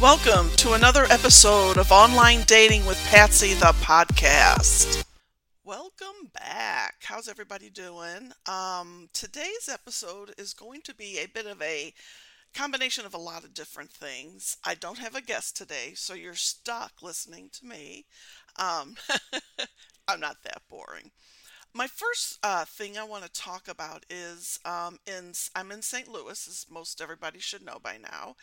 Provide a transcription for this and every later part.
Welcome to another episode of Online Dating with Patsy, the podcast. Welcome back. How's everybody doing? Um, today's episode is going to be a bit of a combination of a lot of different things. I don't have a guest today, so you're stuck listening to me. Um, I'm not that boring. My first uh, thing I want to talk about is um, in I'm in St. Louis, as most everybody should know by now.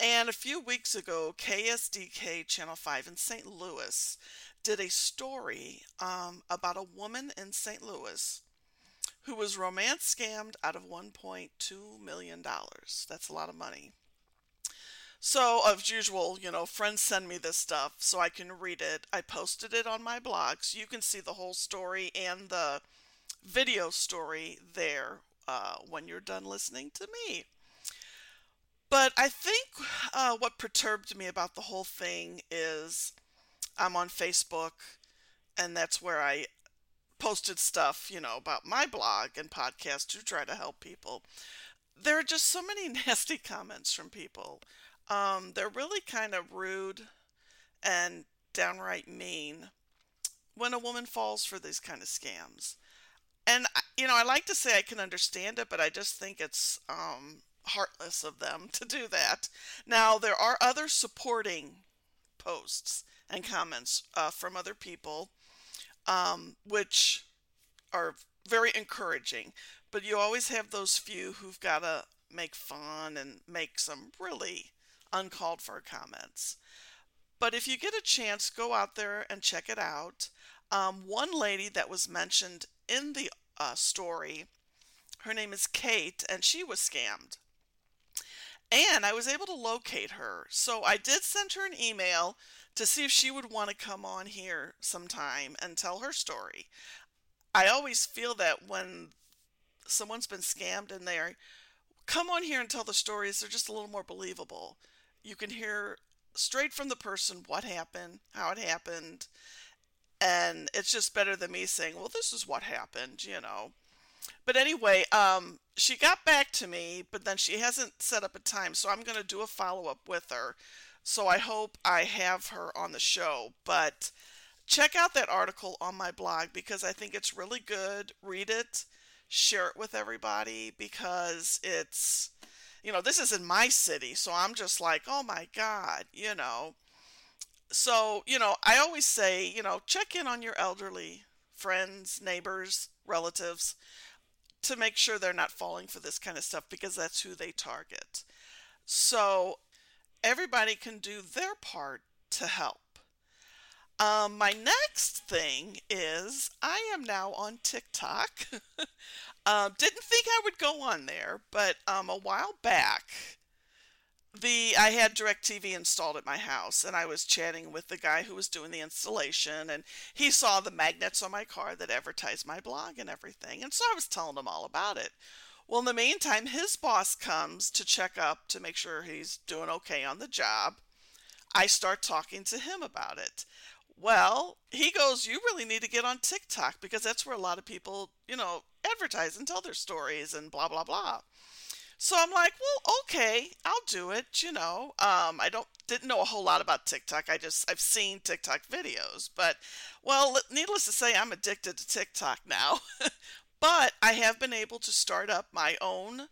And a few weeks ago, KSDK Channel 5 in St. Louis did a story um, about a woman in St. Louis who was romance scammed out of $1.2 million. That's a lot of money. So, as usual, you know, friends send me this stuff so I can read it. I posted it on my blog so you can see the whole story and the video story there uh, when you're done listening to me. But I think uh, what perturbed me about the whole thing is I'm on Facebook, and that's where I posted stuff, you know, about my blog and podcast to try to help people. There are just so many nasty comments from people. Um, they're really kind of rude and downright mean when a woman falls for these kind of scams. And you know, I like to say I can understand it, but I just think it's um, heartless of them to do that. Now, there are other supporting posts and comments uh, from other people, um, which are very encouraging. But you always have those few who've got to make fun and make some really uncalled for comments. But if you get a chance, go out there and check it out. Um, one lady that was mentioned in the uh, story, her name is Kate, and she was scammed. And I was able to locate her. So I did send her an email to see if she would want to come on here sometime and tell her story. I always feel that when someone's been scammed and they're come on here and tell the stories, they're just a little more believable. You can hear straight from the person what happened, how it happened, and it's just better than me saying, "Well, this is what happened," you know. But anyway, um, she got back to me, but then she hasn't set up a time, so I'm going to do a follow up with her. So I hope I have her on the show. But check out that article on my blog because I think it's really good. Read it, share it with everybody because it's, you know, this is in my city, so I'm just like, oh my God, you know. So, you know, I always say, you know, check in on your elderly friends, neighbors, relatives to make sure they're not falling for this kind of stuff because that's who they target. So everybody can do their part to help. Um, my next thing is I am now on TikTok. uh, didn't think I would go on there, but um, a while back, the I had DirecTV installed at my house, and I was chatting with the guy who was doing the installation, and he saw the magnets on my car that advertised my blog and everything, and so I was telling him all about it. Well, in the meantime, his boss comes to check up to make sure he's doing okay on the job. I start talking to him about it. Well, he goes, You really need to get on TikTok because that's where a lot of people, you know, advertise and tell their stories and blah, blah, blah. So I'm like, well, okay, I'll do it. You know, um, I don't didn't know a whole lot about TikTok. I just I've seen TikTok videos, but well, needless to say, I'm addicted to TikTok now. but I have been able to start up my own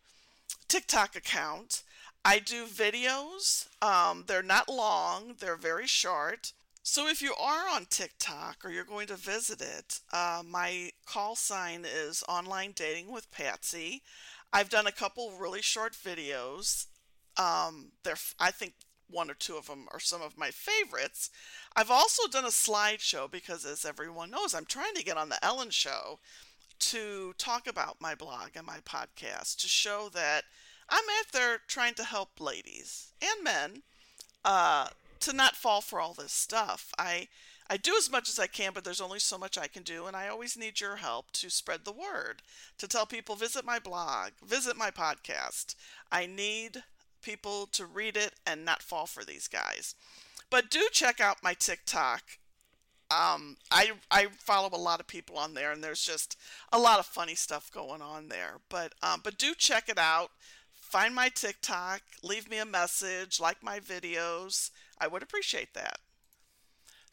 TikTok account. I do videos. Um, they're not long. They're very short. So if you are on TikTok or you're going to visit it, uh, my call sign is online dating with Patsy. I've done a couple really short videos. Um, they're, I think one or two of them are some of my favorites. I've also done a slideshow because, as everyone knows, I'm trying to get on the Ellen Show to talk about my blog and my podcast to show that I'm out there trying to help ladies and men uh, to not fall for all this stuff. I I do as much as I can, but there's only so much I can do, and I always need your help to spread the word, to tell people visit my blog, visit my podcast. I need people to read it and not fall for these guys. But do check out my TikTok. Um, I I follow a lot of people on there, and there's just a lot of funny stuff going on there. But um, but do check it out. find my TikTok, leave me a message, like my videos. I would appreciate that.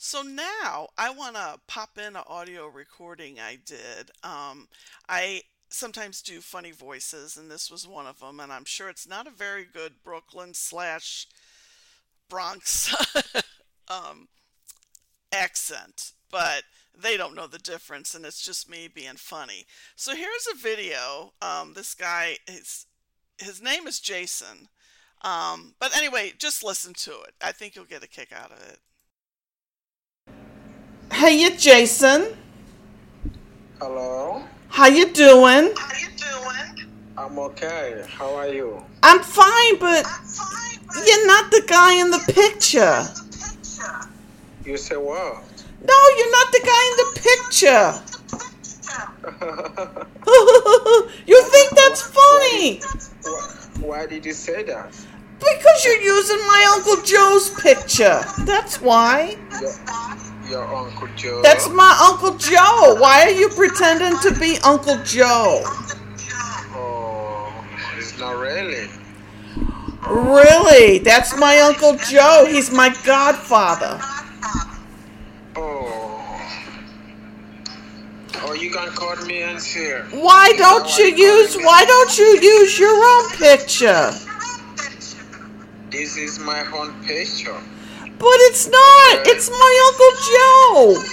So now I want to pop in an audio recording I did. Um, I sometimes do funny voices, and this was one of them. And I'm sure it's not a very good Brooklyn slash Bronx um, accent, but they don't know the difference, and it's just me being funny. So here's a video. Um, this guy, his his name is Jason. Um, but anyway, just listen to it. I think you'll get a kick out of it. Hey, you Jason. Hello. How you doing? How you doing? I'm okay. How are you? I'm fine, but, I'm fine, but you're not the guy in the picture. You say what? No, you're not the guy in the picture. you think that's funny? Why, why did you say that? Because you're using my Uncle Joe's picture. That's why. Your Uncle Joe. That's my Uncle Joe. Why are you pretending to be Uncle Joe? Oh, it's not really. Really? That's my Uncle Joe. He's my godfather. Oh. Oh, you can call me and say. Why don't you use why don't you use your own picture? This is my own picture. But it's not. It's my Uncle Joe.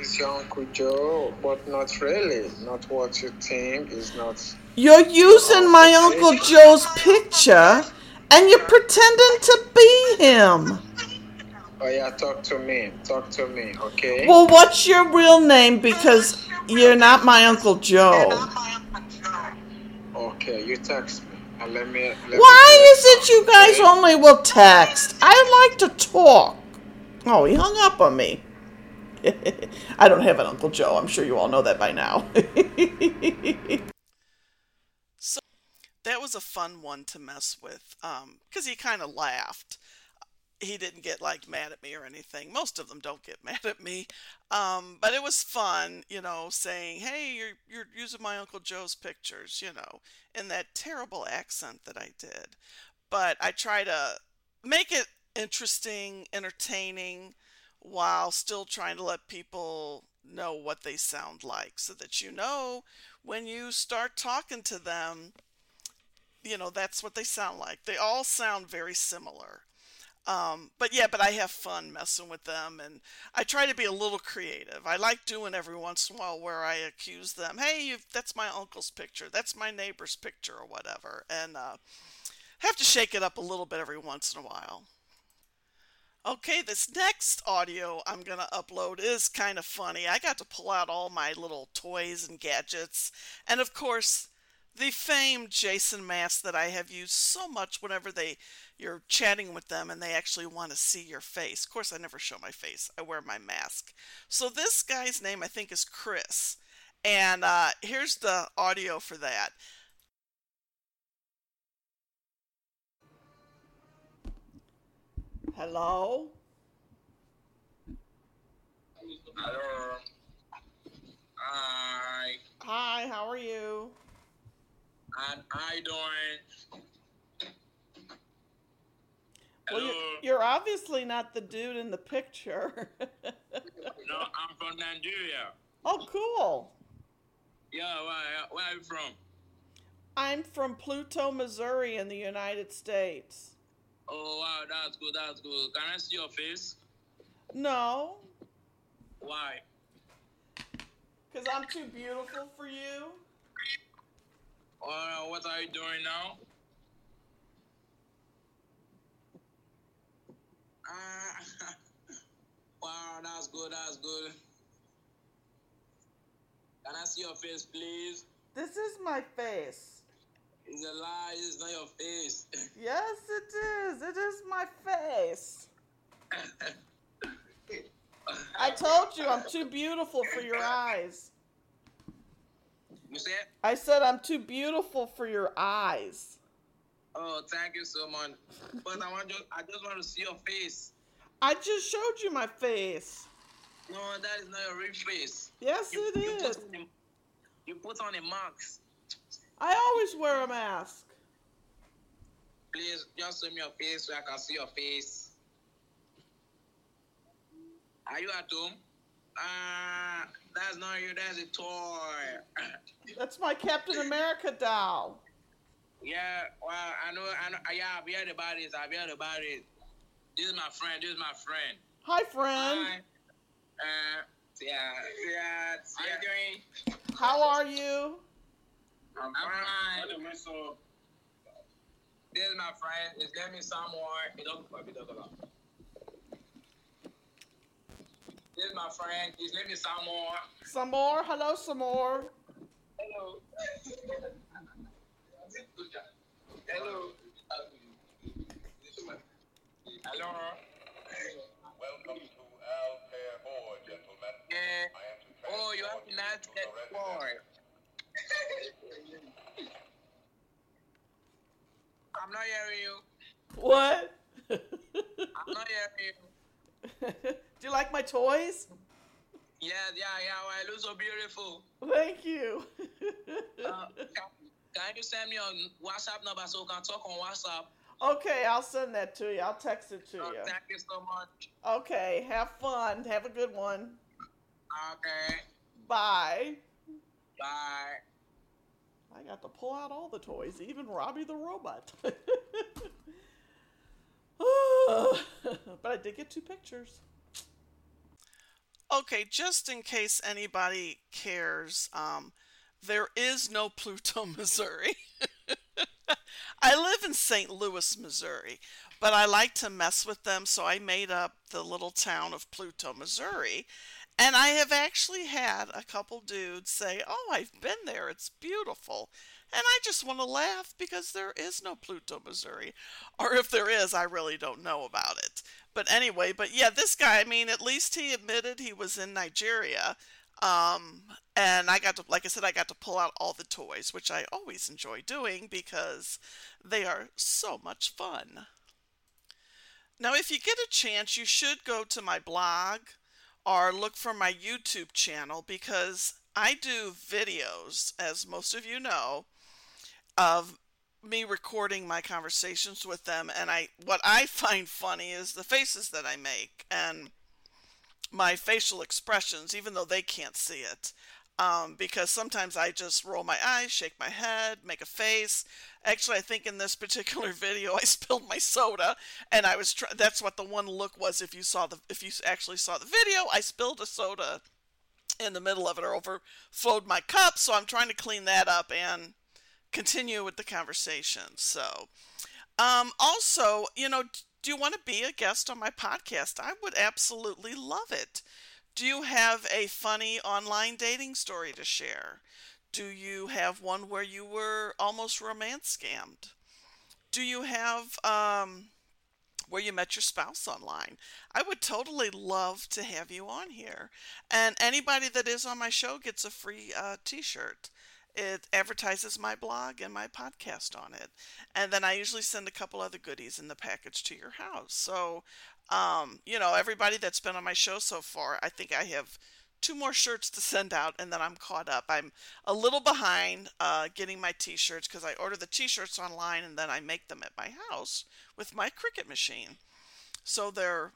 It's your Uncle Joe, but not really. Not what you think. Is not. You're using my Uncle Joe's picture, and you're pretending to be him. Oh yeah, talk to me. Talk to me, okay? Well, what's your real name? Because you're not my Uncle Joe. Okay, you text me. Let me, let Why is it you guys only will text? I like to talk. Oh, he hung up on me. I don't have an Uncle Joe. I'm sure you all know that by now. so that was a fun one to mess with because um, he kind of laughed he didn't get like mad at me or anything. Most of them don't get mad at me, um, but it was fun, you know, saying, "Hey, you're you're using my Uncle Joe's pictures," you know, in that terrible accent that I did. But I try to make it interesting, entertaining, while still trying to let people know what they sound like, so that you know when you start talking to them, you know that's what they sound like. They all sound very similar um, but yeah, but I have fun messing with them, and I try to be a little creative. I like doing every once in a while where I accuse them, "Hey, that's my uncle's picture, that's my neighbor's picture, or whatever," and uh, have to shake it up a little bit every once in a while. Okay, this next audio I'm going to upload is kind of funny. I got to pull out all my little toys and gadgets, and of course, the famed Jason mask that I have used so much whenever they you're chatting with them and they actually want to see your face. Of course, I never show my face. I wear my mask. So this guy's name I think is Chris. And uh, here's the audio for that. Hello? Hello. Hi. Hi, how are you? You doing? Well, you're, you're, obviously not the dude in the picture. no, I'm from Nigeria. Oh, cool. Yeah, where, where are you from? I'm from Pluto, Missouri, in the United States. Oh, wow, that's good, that's good. Can I see your face? No. Why? Because I'm too beautiful for you. Uh, what are you doing now? Uh, wow, that's good, that's good. Can I see your face, please? This is my face. It's a lie, it's not your face. yes, it is. It is my face. I told you I'm too beautiful for your eyes. I said I'm too beautiful for your eyes. Oh, thank you so much. But I want you, I just want to see your face. I just showed you my face. No, that is not your real face. Yes, you, it you is. Put a, you put on a mask. I always wear a mask. please just show me your face so I can see your face. Are you at home? Ah, uh, that's not you. That's a toy. That's my Captain America doll. Yeah, well, I know, I know. Yeah, I've heard about it. I've heard about it. This is my friend. This is my friend. Hi, friend. Hi. Uh, yeah, yeah. How you doing? How are you? I'm fine. I'm fine. This is my friend. His name is Samuel. He don't he don't go This is my friend. His name is Samuel. Samor, hello, Samor. Hello. Hello. Hello. Welcome to Al Fair Board, gentlemen. Uh, oh, you have to not get bored. I'm not hearing you. What? I'm not hearing you. Do you like my toys? Yeah, yeah, yeah. Well, it looks so beautiful. Thank you. uh, can, you send me your WhatsApp number so we can talk on WhatsApp? Okay, I'll send that to you. I'll text it to Oh, you. thank you so much. Okay, have fun. Have a good one. Okay. Bye. Bye. I got to pull out all the toys, even Robbie the robot. but I did get two pictures. Okay, just in case anybody cares, um, there is no Pluto, Missouri. I live in St. Louis, Missouri, but I like to mess with them, so I made up the little town of Pluto, Missouri. And I have actually had a couple dudes say, Oh, I've been there, it's beautiful. And I just want to laugh because there is no Pluto, Missouri. Or if there is, I really don't know about it. But anyway, but yeah, this guy, I mean, at least he admitted he was in Nigeria. Um, and I got to, like I said, I got to pull out all the toys, which I always enjoy doing because they are so much fun. Now, if you get a chance, you should go to my blog or look for my YouTube channel because I do videos, as most of you know, of me recording my conversations with them and I what I find funny is the faces that I make and my facial expressions even though they can't see it um, because sometimes I just roll my eyes, shake my head, make a face. Actually, I think in this particular video I spilled my soda, and I was try- that's what the one look was. If you saw the if you actually saw the video, I spilled a soda in the middle of it or overflowed my cup, so I'm trying to clean that up and continue with the conversation. So, um, also, you know, do you want to be a guest on my podcast? I would absolutely love it. Do you have a funny online dating story to share? Do you have one where you were almost romance scammed? Do you have um, where you met your spouse online? I would totally love to have you on here. And anybody that is on my show gets a free uh, t shirt. It advertises my blog and my podcast on it. And then I usually send a couple other goodies in the package to your house. So, um, you know, everybody that's been on my show so far, I think I have two more shirts to send out and then I'm caught up. I'm a little behind uh, getting my t shirts because I order the t shirts online and then I make them at my house with my Cricut machine. So they're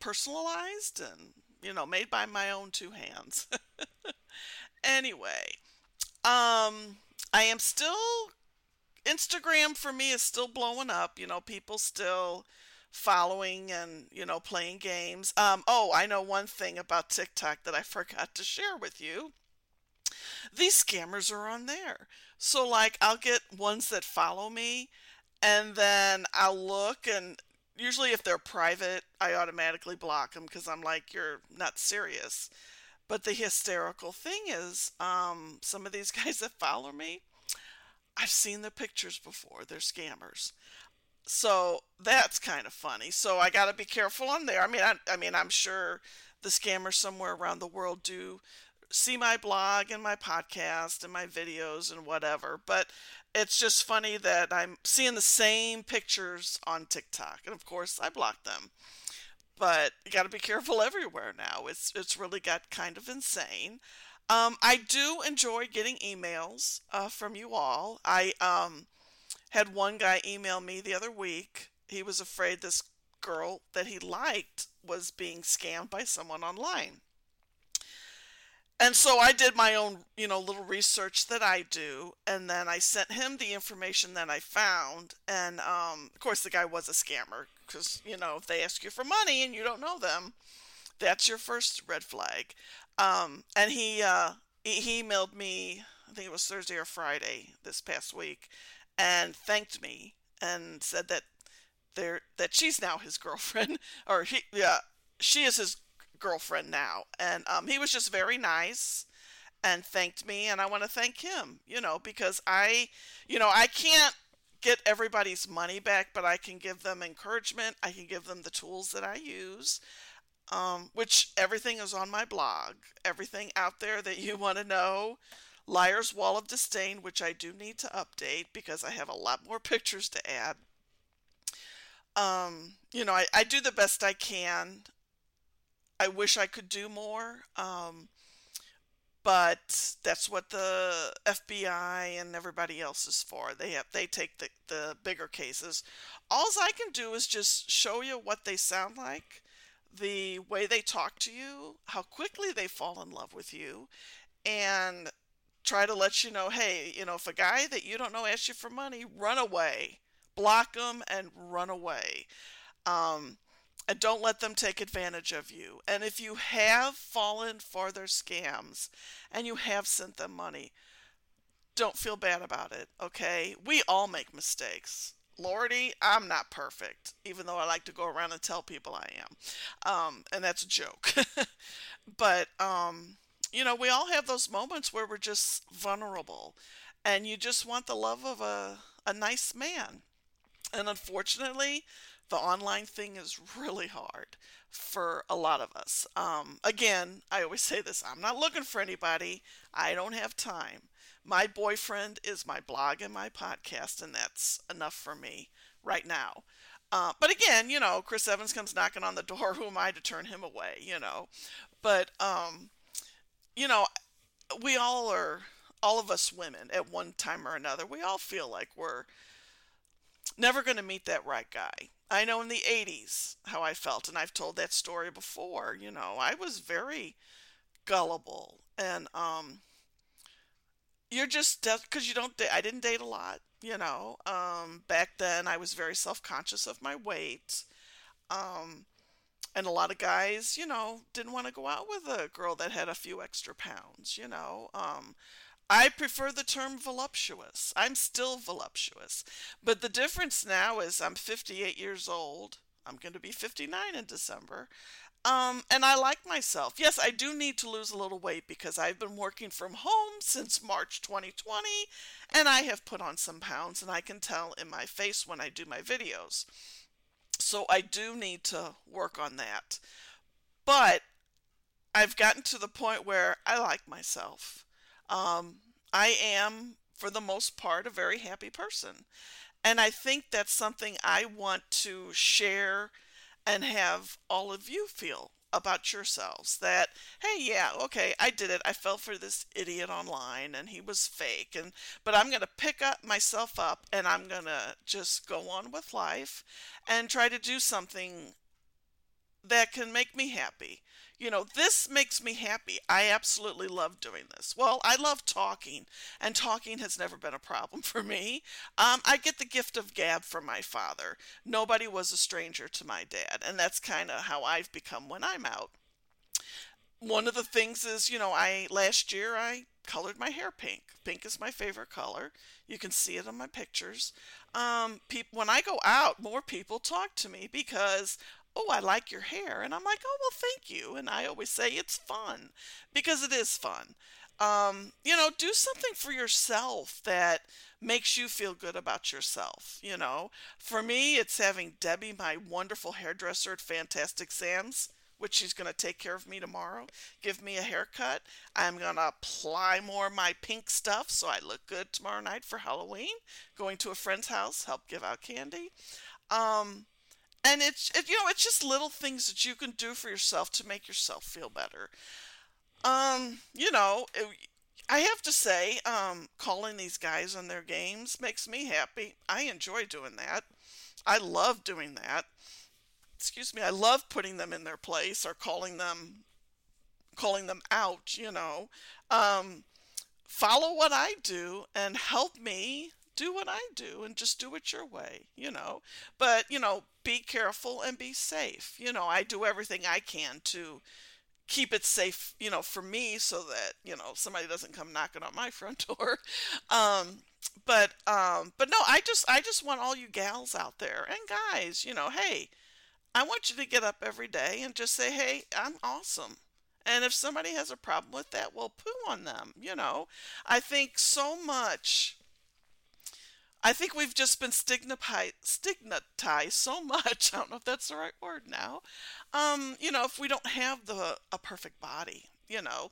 personalized and, you know, made by my own two hands. anyway, um, I am still Instagram for me is still blowing up. You know, people still following and you know playing games. Um, oh, I know one thing about TikTok that I forgot to share with you. These scammers are on there. So like I'll get ones that follow me and then I'll look and usually if they're private, I automatically block them because I'm like you're not serious. But the hysterical thing is, um, some of these guys that follow me, I've seen the pictures before. They're scammers. So that's kind of funny. So I got to be careful on there. I mean, I, I mean, I'm sure the scammers somewhere around the world do see my blog and my podcast and my videos and whatever. But it's just funny that I'm seeing the same pictures on TikTok, and of course I block them. But you got to be careful everywhere now. It's it's really got kind of insane. Um, I do enjoy getting emails uh, from you all. I um, had one guy email me the other week. He was afraid this girl that he liked was being scammed by someone online. And so I did my own, you know, little research that I do, and then I sent him the information that I found. And um, of course, the guy was a scammer because, you know, if they ask you for money and you don't know them, that's your first red flag. Um, and he, uh, he, emailed me, I think it was Thursday or Friday this past week, and thanked me and said that there that she's now his girlfriend, or he, yeah, she is his girlfriend now. And um, he was just very nice and thanked me, and I want to thank him, you know, because I, you know, I can't get everybody's money back, but I can give them encouragement. I can give them the tools that I use, um, which everything is on my blog. Everything out there that you want to know. Liar's Wall of Disdain, which I do need to update because I have a lot more pictures to add. Um, you know, I, I do the best I can. I wish I could do more. Um, but that's what the FBI and everybody else is for. They have they take the, the bigger cases. All I can do is just show you what they sound like, the way they talk to you, how quickly they fall in love with you, and try to let you know, hey, you know, if a guy that you don't know asks you for money, run away, block them, and run away. Um, and don't let them take advantage of you. And if you have fallen for their scams and you have sent them money, don't feel bad about it, okay? We all make mistakes. Lordy, I'm not perfect, even though I like to go around and tell people I am. Um, and that's a joke. but, um, you know, we all have those moments where we're just vulnerable and you just want the love of a, a nice man. And unfortunately, the online thing is really hard for a lot of us. Um, again, I always say this I'm not looking for anybody, I don't have time. My boyfriend is my blog and my podcast, and that's enough for me right now. Uh, but again, you know, Chris Evans comes knocking on the door. Who am I to turn him away? You know, but um, you know, we all are, all of us women at one time or another, we all feel like we're never going to meet that right guy. I know in the 80s how I felt, and I've told that story before. You know, I was very gullible, and um, you're just because you don't. I didn't date a lot. You know, um, back then I was very self conscious of my weight, um, and a lot of guys, you know, didn't want to go out with a girl that had a few extra pounds. You know, um, I prefer the term voluptuous. I'm still voluptuous. But the difference now is I'm 58 years old. I'm going to be 59 in December. Um, and I like myself. Yes, I do need to lose a little weight because I've been working from home since March 2020 and I have put on some pounds and I can tell in my face when I do my videos. So I do need to work on that. But I've gotten to the point where I like myself. Um, I am, for the most part, a very happy person. And I think that's something I want to share and have all of you feel about yourselves that hey yeah okay i did it i fell for this idiot online and he was fake and but i'm going to pick up myself up and i'm going to just go on with life and try to do something that can make me happy you know, this makes me happy. I absolutely love doing this. Well, I love talking, and talking has never been a problem for me. Um, I get the gift of gab from my father. Nobody was a stranger to my dad, and that's kind of how I've become when I'm out. One of the things is, you know, I last year I colored my hair pink. Pink is my favorite color. You can see it on my pictures. Um, people, when I go out, more people talk to me because oh, I like your hair. And I'm like, oh, well, thank you. And I always say it's fun because it is fun. Um, you know, do something for yourself that makes you feel good about yourself. You know, for me, it's having Debbie, my wonderful hairdresser at Fantastic Sam's, which she's going to take care of me tomorrow, give me a haircut. I'm going to apply more of my pink stuff so I look good tomorrow night for Halloween. Going to a friend's house, help give out candy. Um, and it's it, you know it's just little things that you can do for yourself to make yourself feel better um you know it, I have to say, um, calling these guys on their games makes me happy. I enjoy doing that. I love doing that. Excuse me. I love putting them in their place or calling them, calling them out. You know, um, follow what I do and help me do what I do and just do it your way, you know. But, you know, be careful and be safe. You know, I do everything I can to keep it safe, you know, for me so that, you know, somebody doesn't come knocking on my front door. Um, but um, but no, I just I just want all you gals out there and guys, you know, hey, I want you to get up every day and just say, "Hey, I'm awesome." And if somebody has a problem with that, well, poo on them, you know. I think so much I think we've just been stigmatized, stigmatized so much. I don't know if that's the right word now. Um, you know, if we don't have the a perfect body, you know,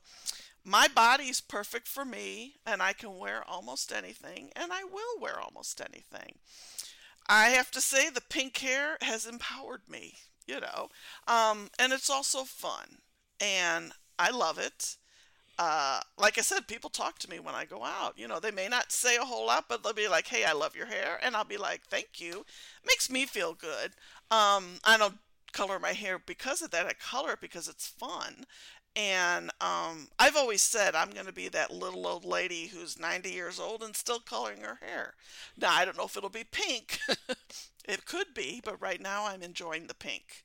my body's perfect for me, and I can wear almost anything, and I will wear almost anything. I have to say, the pink hair has empowered me, you know, um, and it's also fun, and I love it uh, like I said, people talk to me when I go out. You know, they may not say a whole lot, but they'll be like, "Hey, I love your hair," and I'll be like, "Thank you." Makes me feel good. Um, I don't color my hair because of that. I color it because it's fun. And um, I've always said I'm going to be that little old lady who's 90 years old and still coloring her hair. Now, I don't know if it'll be pink. it could be, but right now I'm enjoying the pink.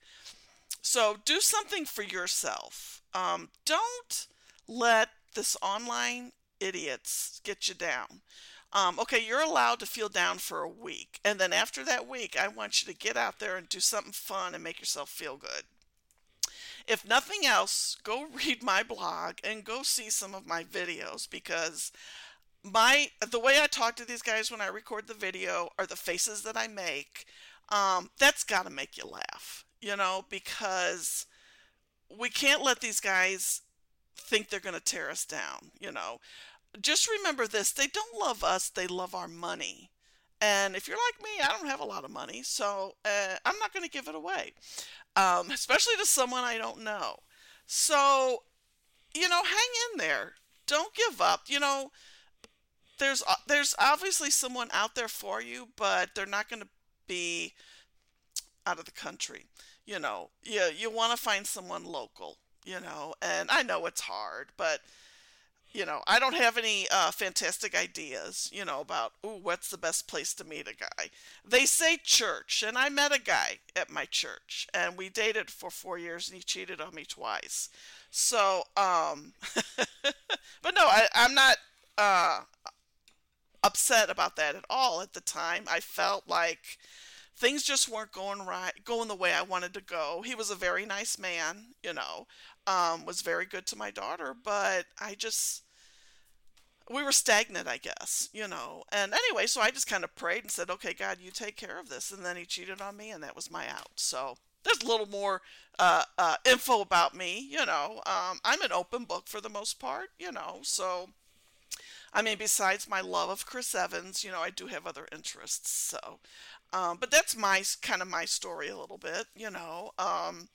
So do something for yourself. Um, don't let this online idiots get you down. Um, okay, you're allowed to feel down for a week. And then after that week, I want you to get out there and do something fun and make yourself feel good. If nothing else, go read my blog and go see some of my videos because my the way I talk to these guys when I record the video or the faces that I make, um, that's got to make you laugh, you know, because we can't let these guys think they're going to tear us down, you know. Just remember this they don't love us, they love our money. And if you're like me, I don't have a lot of money, so uh, I'm not going to give it away, um, especially to someone I don't know. So, you know, hang in there. Don't give up. You know, there's uh, there's obviously someone out there for you, but they're not going to be out of the country. You know, you you want to find someone local you know, and I know it's hard, but you know, I don't have any uh, fantastic ideas, you know, about ooh, what's the best place to meet a guy. They say church, and I met a guy at my church, and we dated for four years, and he cheated on me twice. So, um, but no, I, I'm not uh, upset about that at all. At the time, I felt like things just weren't going right, going the way I wanted to go. He was a very nice man, you know, um, was very good to my daughter, but I just we were stagnant, I guess, you know. And anyway, so I just kind of prayed and said, "Okay, God, you take care of this." And then he cheated on me, and that was my out. So there's a little more uh, uh, info about me, you know. Um, I'm an open book for the most part, you know. So, I mean, besides my love of Chris Evans, you know, I do have other interests. So, um, but that's my kind of my story a little bit, you know. Um,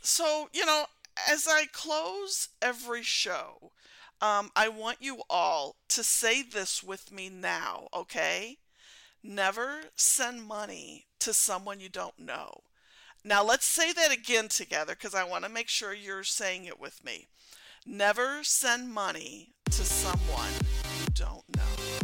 so, you know, as I close every show, um, I want you all to say this with me now, okay? Never send money to someone you don't know. Now, let's say that again together because I want to make sure you're saying it with me. Never send money to someone you don't know.